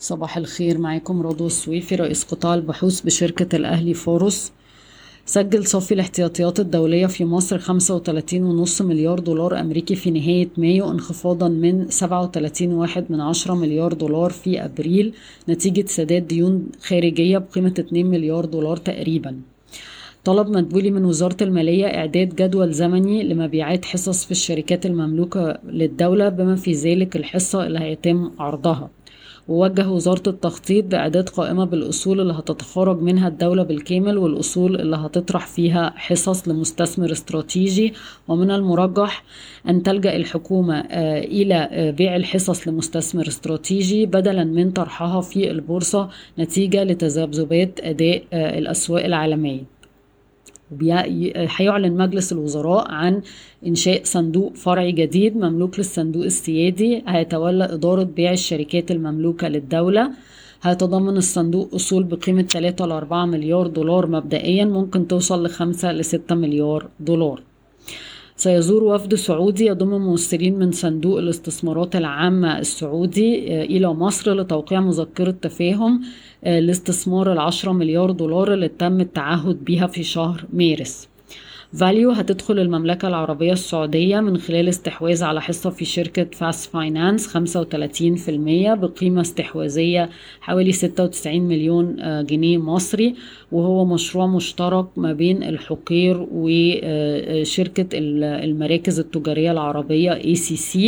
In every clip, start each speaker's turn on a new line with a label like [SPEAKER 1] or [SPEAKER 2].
[SPEAKER 1] صباح الخير معاكم رضوى السويفي رئيس قطاع البحوث بشركة الأهلي فاروس سجل صافي الاحتياطيات الدولية في مصر 35.5 مليار دولار أمريكي في نهاية مايو انخفاضا من 37.1 من عشرة مليار دولار في أبريل. نتيجة سداد ديون خارجية بقيمة 2 مليار دولار تقريبا. طلب مدبولي من وزارة المالية إعداد جدول زمني لمبيعات حصص في الشركات المملوكة للدولة بما في ذلك الحصة اللي هيتم عرضها. ووجه وزارة التخطيط بإعداد قائمة بالأصول اللي هتتخرج منها الدولة بالكامل والأصول اللي هتطرح فيها حصص لمستثمر استراتيجي. ومن المرجح أن تلجأ الحكومة آه، إلى آه، بيع الحصص لمستثمر استراتيجي بدلا من طرحها في البورصة نتيجة لتذبذبات أداء آه، الأسواق العالمية. هيعلن مجلس الوزراء عن إنشاء صندوق فرعي جديد مملوك للصندوق السيادي هيتولى إدارة بيع الشركات المملوكة للدولة. هيتضمن الصندوق أصول بقيمة 3 ل 4 مليار دولار مبدئيا ممكن توصل ل 5 ل 6 مليار دولار. سيزور وفد سعودي يضم ممثلين من صندوق الاستثمارات العامة السعودي آه، إلى مصر لتوقيع مذكرة تفاهم آه، لاستثمار العشرة مليار دولار اللي تم التعهد بها في شهر مارس. فاليو هتدخل المملكة العربية السعودية من خلال استحواذ على حصة في شركة Fast Finance 35% بقيمة استحواذية حوالي 96 مليون آه، جنيه مصري وهو مشروع مشترك ما بين الحقير وشركة آه، المراكز التجارية العربية ACC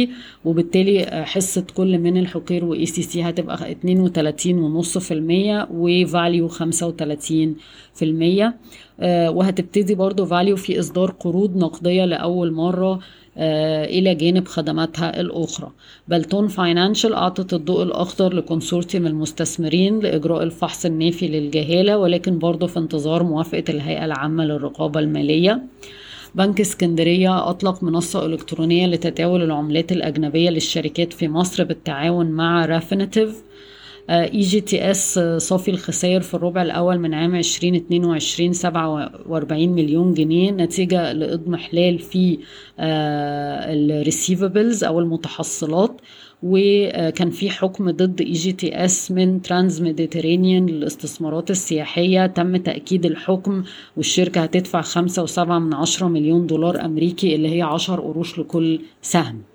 [SPEAKER 1] وبالتالي آه، حصة كل من الحقير و ACC هتبقى 32.5% وفاليو 35% وهتبتدي برضو فاليو في إصدار قروض نقدية لأول مرة آه، إلى جانب خدماتها الأخرى. بلتون Financial أعطت الضوء الأخضر ل consortium المستثمرين لإجراء الفحص النافي للجهالة ولكن برضه في انتظار موافقة الهيئة العامة للرقابة المالية. بنك اسكندرية أطلق منصة إلكترونية لتداول العملات الأجنبية للشركات في مصر بالتعاون مع Refinitiv اي جي تي اس صافي الخسائر في الربع الأول من عام 2022 47 مليون جنيه نتيجة لاضمحلال في آه، ال receivables أو المتحصلات وكان في حكم ضد اي جي تي اس من ترانز ميديترينيان للاستثمارات السياحية. تم تأكيد الحكم والشركة هتدفع خمسة وسبعة من عشرة مليون دولار أمريكي اللي هي عشر قروش لكل سهم.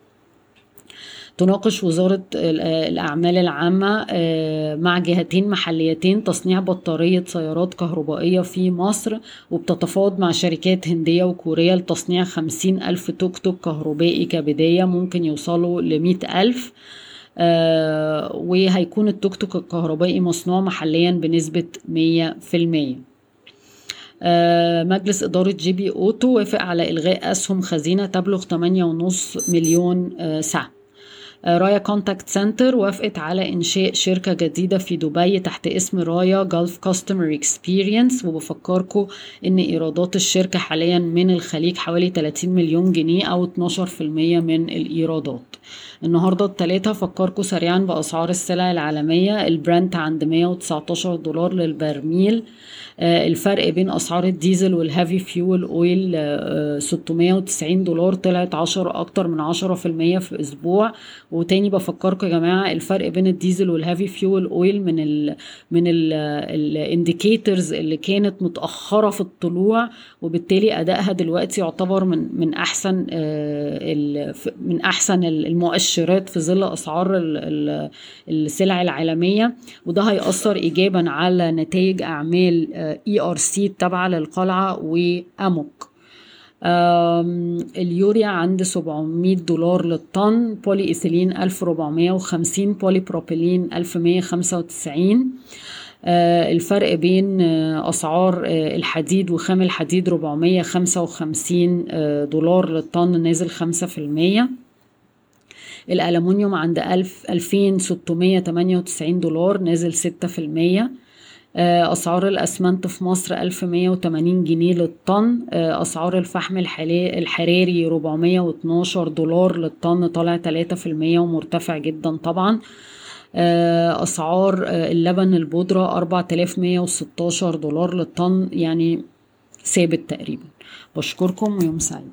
[SPEAKER 1] تناقش وزارة الأعمال العامة آه، مع جهتين محليتين تصنيع بطارية سيارات كهربائية في مصر وبتتفاوض مع شركات هندية وكورية لتصنيع خمسين ألف توك توك كهربائي كبداية ممكن يوصلوا لمئة ألف. آه، وهيكون التوك توك الكهربائي مصنوع محليا بنسبة مية في المية. آه، مجلس إدارة GB Auto وافق على إلغاء أسهم خزينة تبلغ 8.5 مليون سهم. رايا Contact Center وافقت على إنشاء شركة جديدة في دبي تحت اسم رايا Gulf Customer Experience وبفكركم إن إيرادات الشركة حاليا من الخليج حوالي 30 مليون جنيه أو 12% من الإيرادات. النهاردة التلاتة فكركم سريعا بأسعار السلع العالمية البرنت عند 119 دولار للبرميل. آه، الفرق بين أسعار الديزل وال heavy fuel oil 690 دولار طلعت 10 أكتر من 10% في أسبوع. وتاني بفكركم يا جماعة الفرق بين الديزل وال heavy fuel oil من ال من ال indicators اللي كانت متأخرة في الطلوع وبالتالي أدائها دلوقتي يعتبر من من أحسن آه، من أحسن المؤشرات في ظل أسعار السلع العالمية. وده هيأثر ايجابا على نتائج أعمال اي ار سي التابعه للقلعة وأموك. اليوريا عند 700 دولار للطن بولي إيثيلين 1450 بولي بروبيلين 1195 آه، الفرق بين آه، أسعار آه، الحديد وخام الحديد 455 دولار للطن نازل 5% الألمونيوم عند 1000 2698 دولار نازل 6% آه، أسعار الأسمنت في مصر 1180 جنيه للطن. آه، أسعار الفحم الحراري 412 دولار للطن طالع 3% ومرتفع جدا طبعا. آه، أسعار اللبن البودرة 4116 دولار للطن يعني ثابت تقريبا. بشكركم ويوم سعيد.